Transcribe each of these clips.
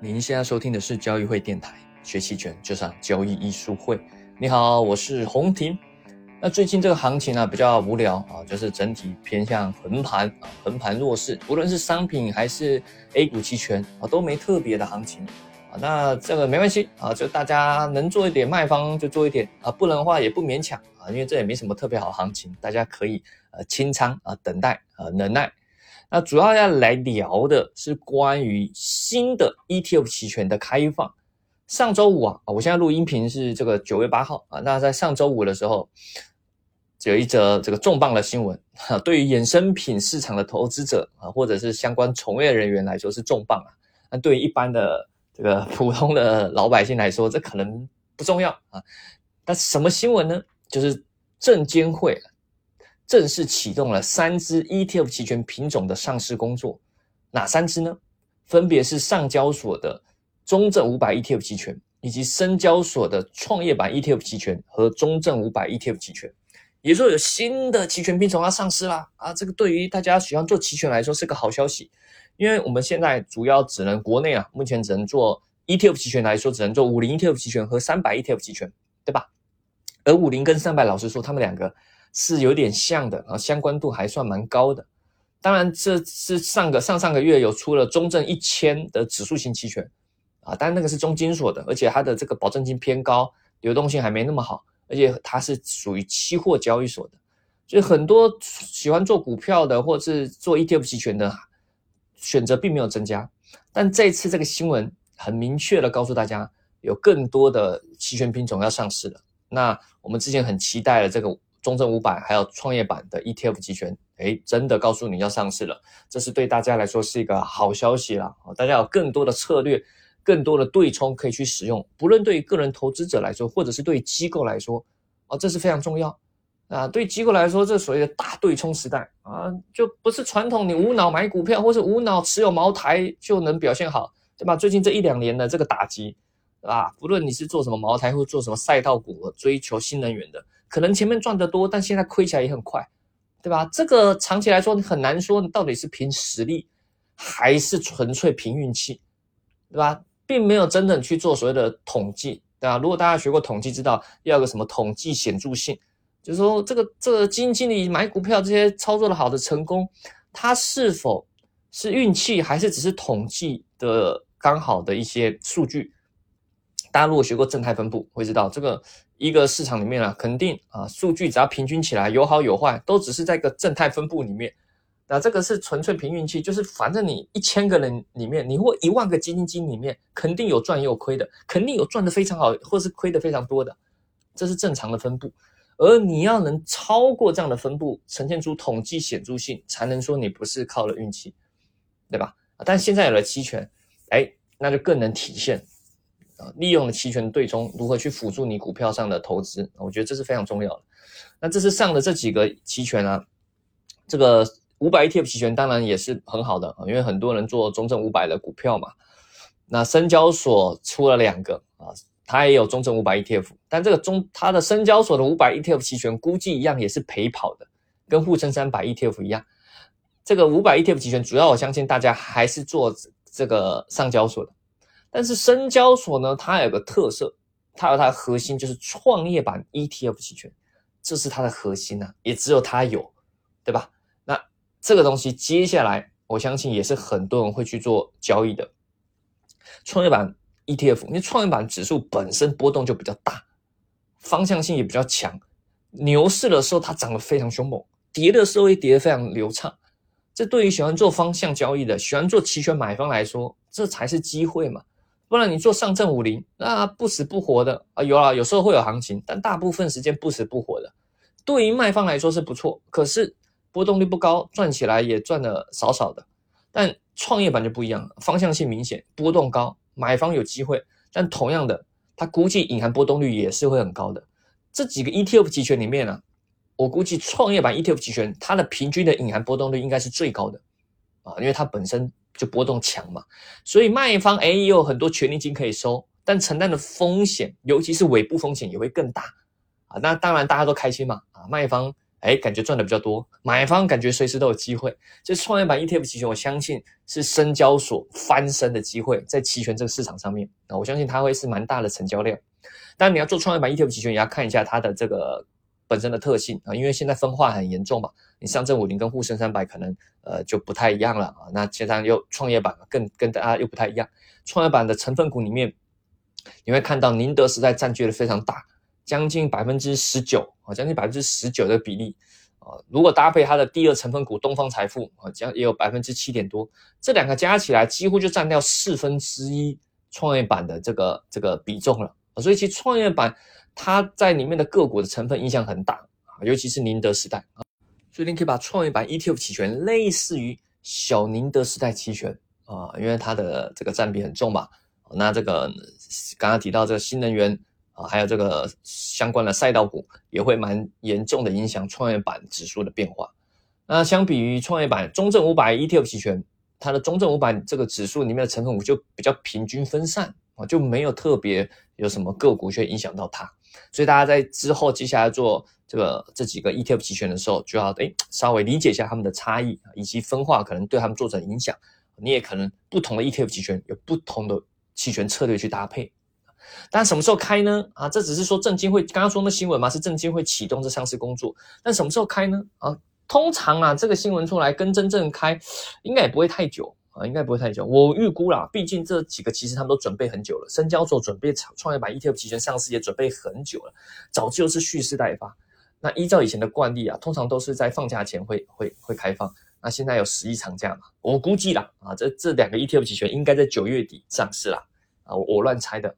您现在收听的是交易会电台，学期权就上交易艺术会。你好，我是洪婷。那最近这个行情啊比较无聊啊，就是整体偏向横盘啊，横盘弱势，无论是商品还是 A 股期权啊，都没特别的行情啊。那这个没关系啊，就大家能做一点卖方就做一点啊，不能的话也不勉强啊，因为这也没什么特别好行情，大家可以呃清仓啊，等待啊，忍耐。那主要要来聊的是关于新的 ETF 期权的开放。上周五啊，我现在录音频是这个九月八号啊。那在上周五的时候，有一则这个重磅的新闻哈，对于衍生品市场的投资者啊，或者是相关从业人员来说是重磅啊。那对于一般的这个普通的老百姓来说，这可能不重要啊。那什么新闻呢？就是证监会。正式启动了三只 ETF 期权品种的上市工作，哪三只呢？分别是上交所的中证五百 ETF 期权，以及深交所的创业板 ETF 期权和中证五百 ETF 期权。也说有新的期权品种要上市啦！啊，这个对于大家喜欢做期权来说是个好消息，因为我们现在主要只能国内啊，目前只能做 ETF 期权来说，只能做五零 ETF 期权和三百 ETF 期权，对吧？而五零跟三百，老实说，他们两个。是有点像的啊，相关度还算蛮高的。当然，这是上个上上个月有出了中证一千的指数型期权啊，但那个是中金所的，而且它的这个保证金偏高，流动性还没那么好，而且它是属于期货交易所的，所以很多喜欢做股票的或是做 ETF 期权的选择并没有增加。但这次这个新闻很明确的告诉大家，有更多的期权品种要上市了。那我们之前很期待的这个。中证五百还有创业板的 ETF 期权，哎，真的告诉你要上市了，这是对大家来说是一个好消息了大家有更多的策略，更多的对冲可以去使用，不论对于个人投资者来说，或者是对机构来说，哦，这是非常重要啊。对机构来说，这所谓的大对冲时代啊，就不是传统你无脑买股票或是无脑持有茅台就能表现好，对吧？最近这一两年的这个打击，啊？不论你是做什么茅台，或做什么赛道股，追求新能源的。可能前面赚得多，但现在亏起来也很快，对吧？这个长期来说，你很难说你到底是凭实力，还是纯粹凭运气，对吧？并没有真正去做所谓的统计，对吧？如果大家学过统计，知道要个什么统计显著性，就是说这个这个基金经理买股票这些操作的好的成功，他是否是运气，还是只是统计的刚好的一些数据？大家如果学过正态分布，会知道这个。一个市场里面啊，肯定啊，数据只要平均起来有好有坏，都只是在一个正态分布里面。那这个是纯粹凭运气，就是反正你一千个人里面，你或一万个基金经理里面，肯定有赚也有亏的，肯定有赚的非常好，或是亏的非常多的，这是正常的分布。而你要能超过这样的分布，呈现出统计显著性，才能说你不是靠了运气，对吧？但现在有了期权，哎，那就更能体现。啊，利用了期权对冲，如何去辅助你股票上的投资？我觉得这是非常重要的。那这是上的这几个期权啊，这个五百 ETF 期权当然也是很好的啊，因为很多人做中证五百的股票嘛。那深交所出了两个啊，它也有中证五百 ETF，但这个中它的深交所的五百 ETF 期权估计一样也是陪跑的，跟沪深三百 ETF 一样。这个五百 ETF 期权主要我相信大家还是做这个上交所的。但是深交所呢，它有个特色，它有它的核心就是创业板 ETF 期权，这是它的核心呐，也只有它有，对吧？那这个东西接下来我相信也是很多人会去做交易的。创业板 ETF，因为创业板指数本身波动就比较大，方向性也比较强，牛市的时候它涨得非常凶猛，跌的时候也跌得非常流畅。这对于喜欢做方向交易的、喜欢做期权买方来说，这才是机会嘛。不然你做上证五零，那不死不活的啊，有啊，有时候会有行情，但大部分时间不死不活的。对于卖方来说是不错，可是波动率不高，赚起来也赚的少少的。但创业板就不一样了，方向性明显，波动高，买方有机会。但同样的，它估计隐含波动率也是会很高的。这几个 ETF 期权里面呢，我估计创业板 ETF 期权它的平均的隐含波动率应该是最高的啊，因为它本身。就波动强嘛，所以卖方哎也有很多权利金可以收，但承担的风险，尤其是尾部风险也会更大啊。那当然大家都开心嘛啊，卖方哎，感觉赚的比较多，买方感觉随时都有机会。这创业板 ETF 期权，我相信是深交所翻身的机会，在期权这个市场上面啊，我相信它会是蛮大的成交量。当然，你要做创业板 ETF 期权，也要看一下它的这个本身的特性啊，因为现在分化很严重嘛，你上证五零跟沪深三百可能呃就不太一样了啊。那加上又创业板更跟大家又不太一样，创业板的成分股里面，你会看到宁德时代占据的非常大。将近百分之十九啊，将近百分之十九的比例啊，如果搭配它的第二成分股东方财富啊，将也有百分之七点多，这两个加起来几乎就占掉四分之一创业板的这个这个比重了啊，所以其实创业板它在里面的个股的成分影响很大啊，尤其是宁德时代啊，所以你可以把创业板 ETF 期权类似于小宁德时代期权啊，因为它的这个占比很重嘛，那这个刚刚提到这个新能源。啊，还有这个相关的赛道股也会蛮严重的影响创业板指数的变化。那相比于创业板中证五百 ETF 期权，它的中证五百这个指数里面的成分股就比较平均分散啊，就没有特别有什么个股去影响到它。所以大家在之后接下来做这个这几个 ETF 期权的时候，就要诶稍微理解一下它们的差异以及分化可能对他们做成影响。你也可能不同的 ETF 期权有不同的期权策略去搭配。但什么时候开呢？啊，这只是说证监会刚刚说那新闻嘛，是证监会启动这上市工作。但什么时候开呢？啊，通常啊，这个新闻出来跟真正开，应该也不会太久啊，应该不会太久。我预估啦，毕竟这几个其实他们都准备很久了，深交所准备创创业板 ETF 期权上市也准备很久了，早就是蓄势待发。那依照以前的惯例啊，通常都是在放假前会会会开放。那现在有十一长假嘛，我估计啦，啊，这这两个 ETF 期权应该在九月底上市啦。啊，我乱猜的。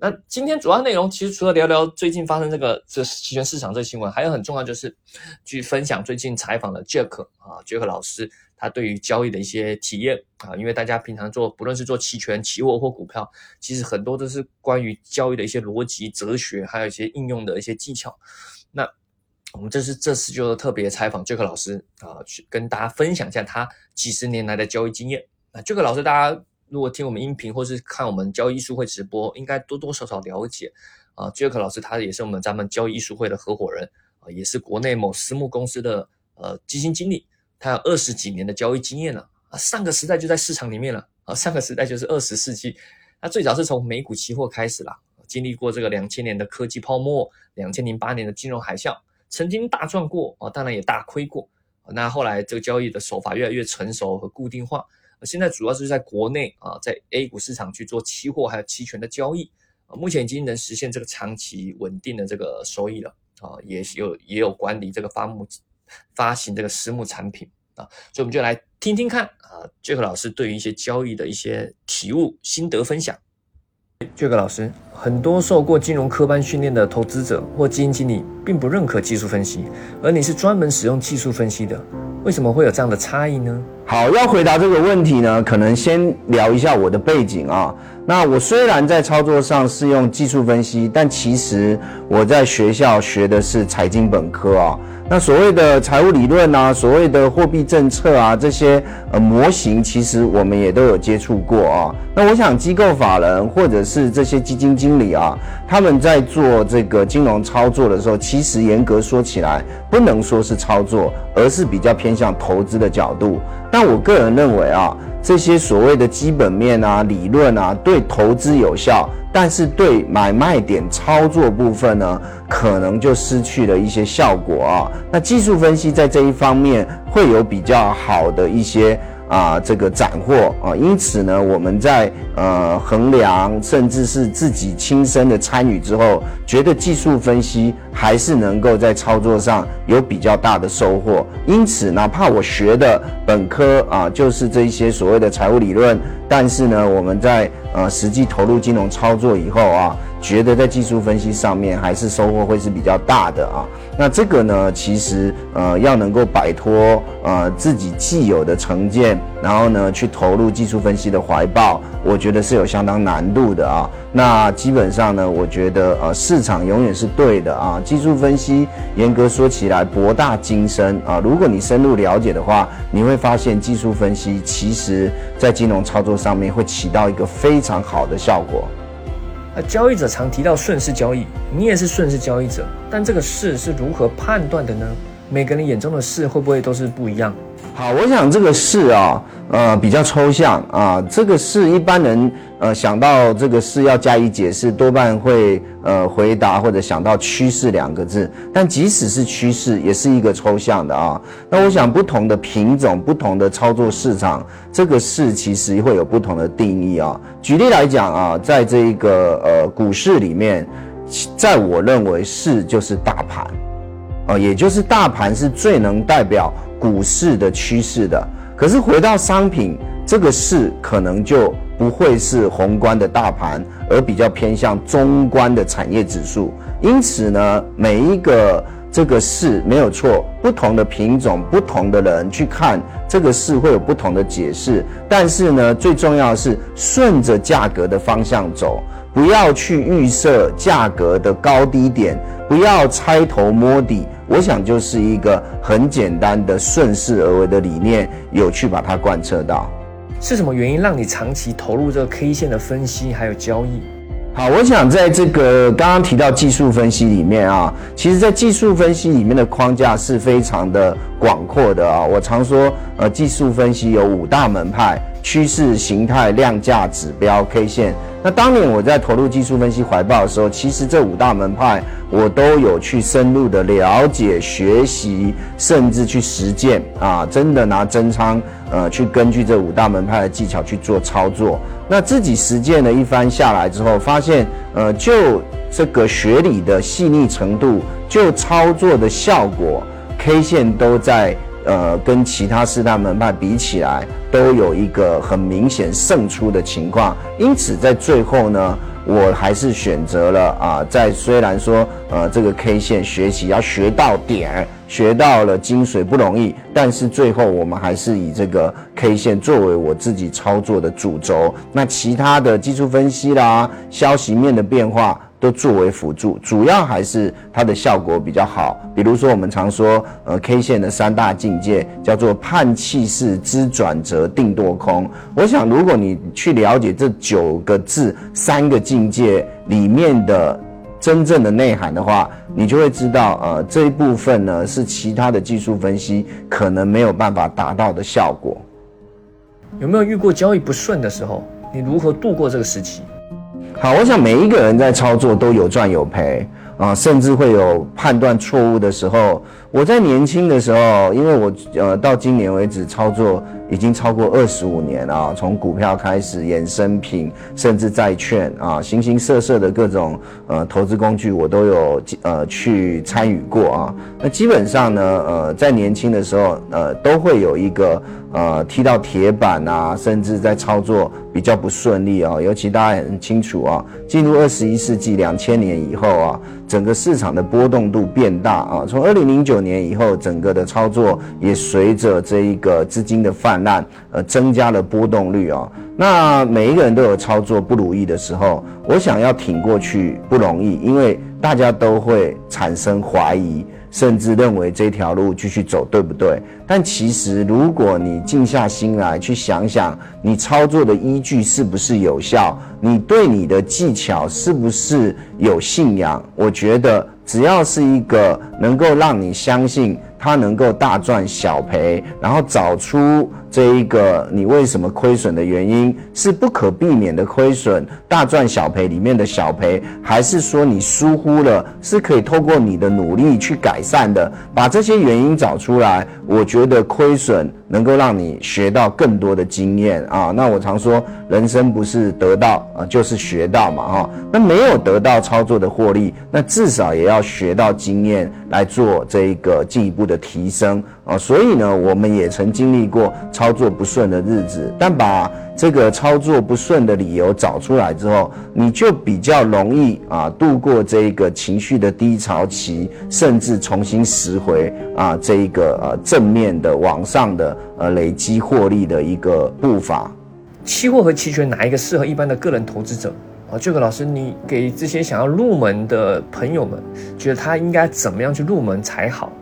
那今天主要内容其实除了聊聊最近发生这个这期权市场这新闻，还有很重要就是去分享最近采访的 Jack 啊，Jack 老师他对于交易的一些体验啊，因为大家平常做不论是做期权、期货或股票，其实很多都是关于交易的一些逻辑、哲学，还有一些应用的一些技巧。那我们这是这次就特别采访 Jack 老师啊，去跟大家分享一下他几十年来的交易经验。那 Jack 老师大家。如果听我们音频或是看我们交易艺术会直播，应该多多少少了解啊。Jack 老师他也是我们咱们交易艺术会的合伙人啊，也是国内某私募公司的呃基金经理，他有二十几年的交易经验了啊。上个时代就在市场里面了啊，上个时代就是二十世纪。他最早是从美股期货开始啦，经历过这个两千年的科技泡沫，两千零八年的金融海啸，曾经大赚过啊，当然也大亏过。那后来这个交易的手法越来越成熟和固定化。现在主要是在国内啊，在 A 股市场去做期货还有期权的交易啊，目前已经能实现这个长期稳定的这个收益了啊，也有也有管理这个发募发行这个私募产品啊，所以我们就来听听看啊杰克老师对于一些交易的一些体悟心得分享。这个老师，很多受过金融科班训练的投资者或基金经理并不认可技术分析，而你是专门使用技术分析的，为什么会有这样的差异呢？好，要回答这个问题呢，可能先聊一下我的背景啊。那我虽然在操作上是用技术分析，但其实我在学校学的是财经本科啊。那所谓的财务理论啊，所谓的货币政策啊，这些呃模型，其实我们也都有接触过啊。那我想机构法人或者是这些基金经理啊，他们在做这个金融操作的时候，其实严格说起来，不能说是操作，而是比较偏向投资的角度。但我个人认为啊，这些所谓的基本面啊、理论啊，对投资有效。但是对买卖点操作部分呢，可能就失去了一些效果啊。那技术分析在这一方面会有比较好的一些。啊，这个斩获啊，因此呢，我们在呃衡量，甚至是自己亲身的参与之后，觉得技术分析还是能够在操作上有比较大的收获。因此，哪怕我学的本科啊，就是这一些所谓的财务理论，但是呢，我们在呃实际投入金融操作以后啊。觉得在技术分析上面还是收获会是比较大的啊。那这个呢，其实呃要能够摆脱呃自己既有的成见，然后呢去投入技术分析的怀抱，我觉得是有相当难度的啊。那基本上呢，我觉得呃市场永远是对的啊。技术分析严格说起来博大精深啊。如果你深入了解的话，你会发现技术分析其实在金融操作上面会起到一个非常好的效果。啊交易者常提到顺势交易，你也是顺势交易者，但这个势是如何判断的呢？每个人眼中的势会不会都是不一样？好，我想这个势啊，呃，比较抽象啊。这个势一般人呃想到这个势要加以解释，多半会呃回答或者想到趋势两个字。但即使是趋势，也是一个抽象的啊。那我想不同的品种、不同的操作市场，这个势其实会有不同的定义啊。举例来讲啊，在这一个呃股市里面，在我认为市就是大盘，啊，也就是大盘是最能代表。股市的趋势的，可是回到商品这个市，可能就不会是宏观的大盘，而比较偏向中观的产业指数。因此呢，每一个这个市没有错，不同的品种、不同的人去看这个市会有不同的解释。但是呢，最重要的是顺着价格的方向走，不要去预设价格的高低点，不要猜头摸底。我想就是一个很简单的顺势而为的理念，有去把它贯彻到。是什么原因让你长期投入这个 K 线的分析还有交易？好，我想在这个刚刚提到技术分析里面啊，其实，在技术分析里面的框架是非常的广阔的啊。我常说，呃，技术分析有五大门派：趋势、形态、量价、指标、K 线。那当年我在投入技术分析怀抱的时候，其实这五大门派我都有去深入的了解、学习，甚至去实践啊，真的拿真仓呃去根据这五大门派的技巧去做操作。那自己实践了一番下来之后，发现呃就这个学理的细腻程度，就操作的效果，K 线都在。呃，跟其他四大门派比起来，都有一个很明显胜出的情况。因此，在最后呢，我还是选择了啊，在虽然说呃这个 K 线学习要学到点，学到了精髓不容易，但是最后我们还是以这个 K 线作为我自己操作的主轴。那其他的技术分析啦，消息面的变化。都作为辅助，主要还是它的效果比较好。比如说，我们常说，呃，K 线的三大境界叫做判气势、知转折、定多空。我想，如果你去了解这九个字、三个境界里面的真正的内涵的话，你就会知道，呃，这一部分呢是其他的技术分析可能没有办法达到的效果。有没有遇过交易不顺的时候？你如何度过这个时期？好，我想每一个人在操作都有赚有赔啊，甚至会有判断错误的时候。我在年轻的时候，因为我呃到今年为止操作已经超过二十五年啊，从股票开始，衍生品，甚至债券啊，形形色色的各种呃投资工具，我都有呃去参与过啊。那基本上呢，呃在年轻的时候，呃都会有一个。呃，踢到铁板啊，甚至在操作比较不顺利啊。尤其大家很清楚啊，进入二十一世纪两千年以后啊，整个市场的波动度变大啊。从二零零九年以后，整个的操作也随着这一个资金的泛滥，呃，增加了波动率啊。那每一个人都有操作不如意的时候，我想要挺过去不容易，因为大家都会产生怀疑。甚至认为这条路继续走对不对？但其实，如果你静下心来去想想，你操作的依据是不是有效？你对你的技巧是不是有信仰？我觉得，只要是一个能够让你相信它能够大赚小赔，然后找出。这一个你为什么亏损的原因是不可避免的亏损，大赚小赔里面的小赔，还是说你疏忽了，是可以透过你的努力去改善的？把这些原因找出来，我觉得亏损能够让你学到更多的经验啊。那我常说，人生不是得到啊，就是学到嘛哈。那没有得到操作的获利，那至少也要学到经验来做这一个进一步的提升。啊，所以呢，我们也曾经历过操作不顺的日子，但把这个操作不顺的理由找出来之后，你就比较容易啊度过这个情绪的低潮期，甚至重新拾回啊这一个呃正面的往上的呃累积获利的一个步伐。期货和期权哪一个适合一般的个人投资者？啊，这个老师，你给这些想要入门的朋友们，觉得他应该怎么样去入门才好？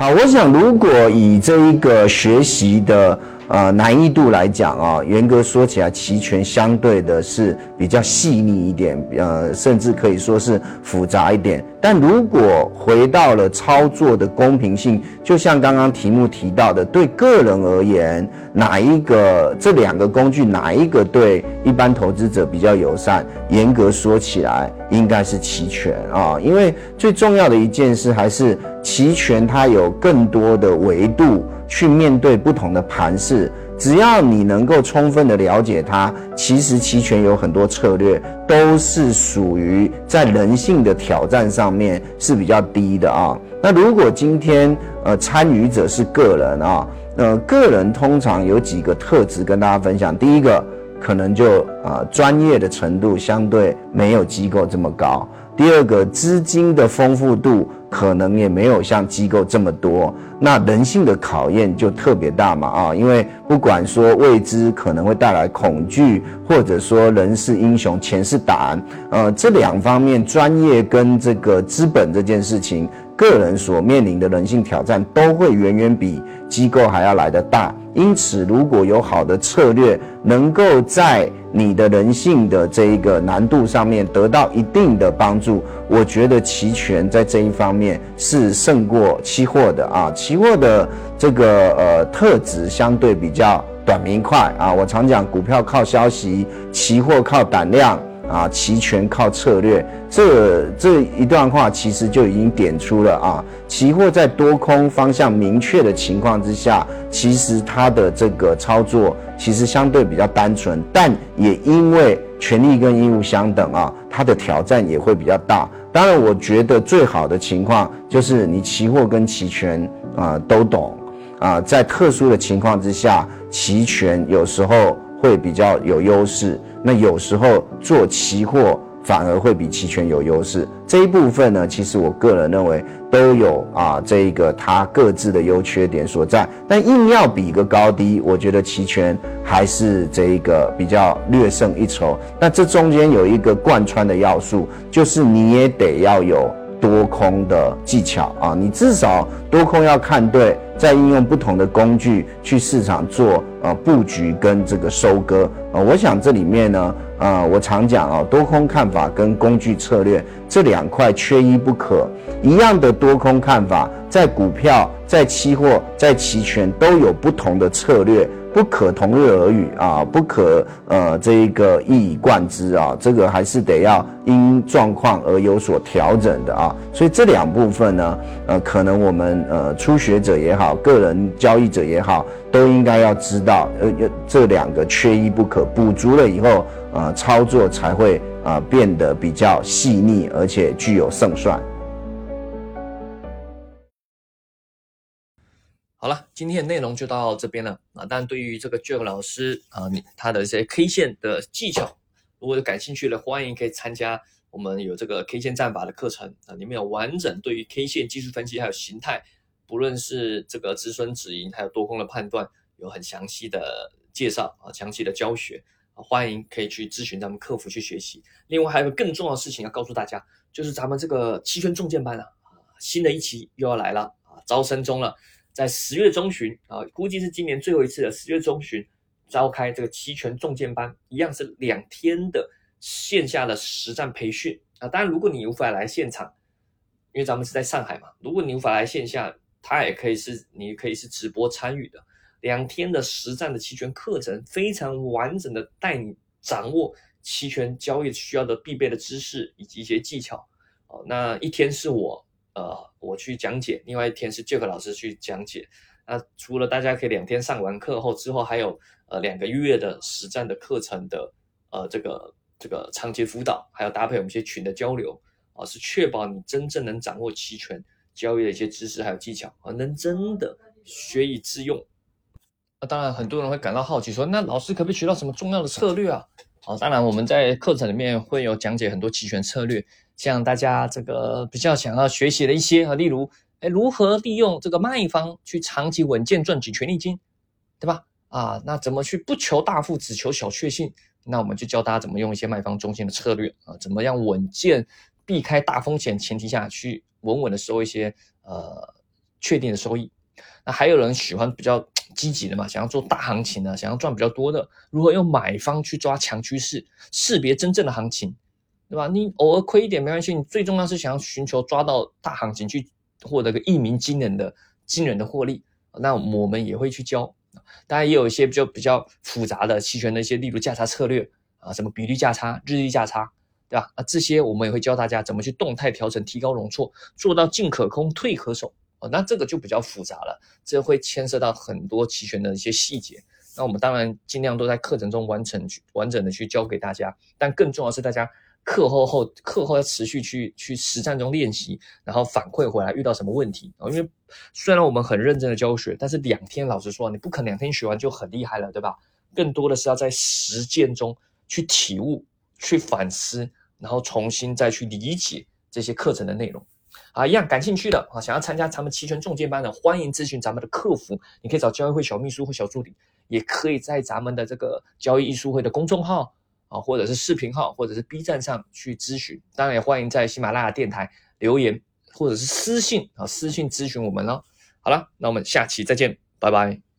好，我想如果以这一个学习的呃难易度来讲啊，严格说起来，期权相对的是比较细腻一点，呃，甚至可以说是复杂一点。但如果回到了操作的公平性，就像刚刚题目提到的，对个人而言，哪一个这两个工具哪一个对一般投资者比较友善？严格说起来，应该是期权啊，因为最重要的一件事还是期权，它有更多的维度去面对不同的盘势。只要你能够充分的了解它，其实期权有很多策略都是属于在人性的挑战上面是比较低的啊。那如果今天呃参与者是个人啊，呃个人通常有几个特质跟大家分享。第一个可能就啊专业的程度相对没有机构这么高。第二个资金的丰富度。可能也没有像机构这么多，那人性的考验就特别大嘛啊！因为不管说未知可能会带来恐惧，或者说人是英雄，钱是胆，呃，这两方面专业跟这个资本这件事情，个人所面临的人性挑战都会远远比机构还要来得大。因此，如果有好的策略，能够在你的人性的这一个难度上面得到一定的帮助，我觉得期权在这一方面是胜过期货的啊。期货的这个呃特质相对比较短平快啊。我常讲，股票靠消息，期货靠胆量。啊，期权靠策略，这这一段话其实就已经点出了啊，期货在多空方向明确的情况之下，其实它的这个操作其实相对比较单纯，但也因为权利跟义务相等啊，它的挑战也会比较大。当然，我觉得最好的情况就是你期货跟期权啊都懂啊，在特殊的情况之下，期权有时候会比较有优势。那有时候做期货反而会比期权有优势，这一部分呢，其实我个人认为都有啊，这一个它各自的优缺点所在。但硬要比个高低，我觉得期权还是这一个比较略胜一筹。那这中间有一个贯穿的要素，就是你也得要有多空的技巧啊，你至少多空要看对。再应用不同的工具去市场做呃布局跟这个收割呃，我想这里面呢，呃，我常讲啊，多空看法跟工具策略这两块缺一不可。一样的多空看法，在股票、在期货、在期权都有不同的策略。不可同日而语啊，不可呃这一个一以贯之啊，这个还是得要因状况而有所调整的啊。所以这两部分呢，呃，可能我们呃初学者也好，个人交易者也好，都应该要知道，呃，这两个缺一不可，补足了以后，呃，操作才会啊变得比较细腻，而且具有胜算。好了，今天的内容就到这边了啊。但对于这个 Jack 老师啊，你他的一些 K 线的技巧，如果有感兴趣的，欢迎可以参加我们有这个 K 线战法的课程啊，里面有完整对于 K 线技术分析还有形态，不论是这个止损止盈还有多空的判断，有很详细的介绍啊，详细的教学啊，欢迎可以去咨询咱们客服去学习。另外还有个更重要的事情要告诉大家，就是咱们这个期权重建班啊，新的一期又要来了啊，招生中了。在十月中旬啊，估计是今年最后一次的十月中旬召开这个期权重建班，一样是两天的线下的实战培训啊。当然，如果你无法来现场，因为咱们是在上海嘛，如果你无法来线下，它也可以是你可以是直播参与的。两天的实战的期权课程，非常完整的带你掌握期权交易需要的必备的知识以及一些技巧哦。那一天是我。呃，我去讲解，另外一天是 Jack 老师去讲解。那除了大家可以两天上完课后之后，还有呃两个月的实战的课程的呃这个这个长期辅导，还有搭配我们一些群的交流啊，是确保你真正能掌握期权交易的一些知识还有技巧啊，能真的学以致用。那当然，很多人会感到好奇，说那老师可不可以学到什么重要的策略啊？好，当然我们在课程里面会有讲解很多期权策略。像大家这个比较想要学习的一些啊，例如，哎，如何利用这个卖方去长期稳健赚取权利金，对吧？啊，那怎么去不求大富，只求小确幸？那我们就教大家怎么用一些卖方中心的策略啊，怎么样稳健避开大风险前提下去稳稳的收一些呃确定的收益。那还有人喜欢比较 积极的嘛，想要做大行情的，想要赚比较多的，如何用买方去抓强趋势，识别真正的行情，对吧？你偶尔亏一点没关系，你最重要是想要寻求抓到大行情，去获得个一鸣惊人的惊人的获利。那我们也会去教，当然也有一些比较比较复杂的期权的一些，例如价差策略啊，什么比率价差、日历价差，对吧？啊，这些我们也会教大家怎么去动态调整，提高容错，做到进可攻，退可守。哦，那这个就比较复杂了，这会牵涉到很多期权的一些细节。那我们当然尽量都在课程中完成，去完整的去教给大家。但更重要是大家课后后课后要持续去去实战中练习，然后反馈回来遇到什么问题啊？因为虽然我们很认真的教学，但是两天老实说，你不可能两天学完就很厉害了，对吧？更多的是要在实践中去体悟、去反思，然后重新再去理解这些课程的内容。啊，一样感兴趣的啊，想要参加咱们期权中介班的，欢迎咨询咱们的客服。你可以找交易会小秘书或小助理，也可以在咱们的这个交易艺术会的公众号啊，或者是视频号，或者是 B 站上去咨询。当然也欢迎在喜马拉雅电台留言，或者是私信啊，私信咨询我们喽。好了，那我们下期再见，拜拜。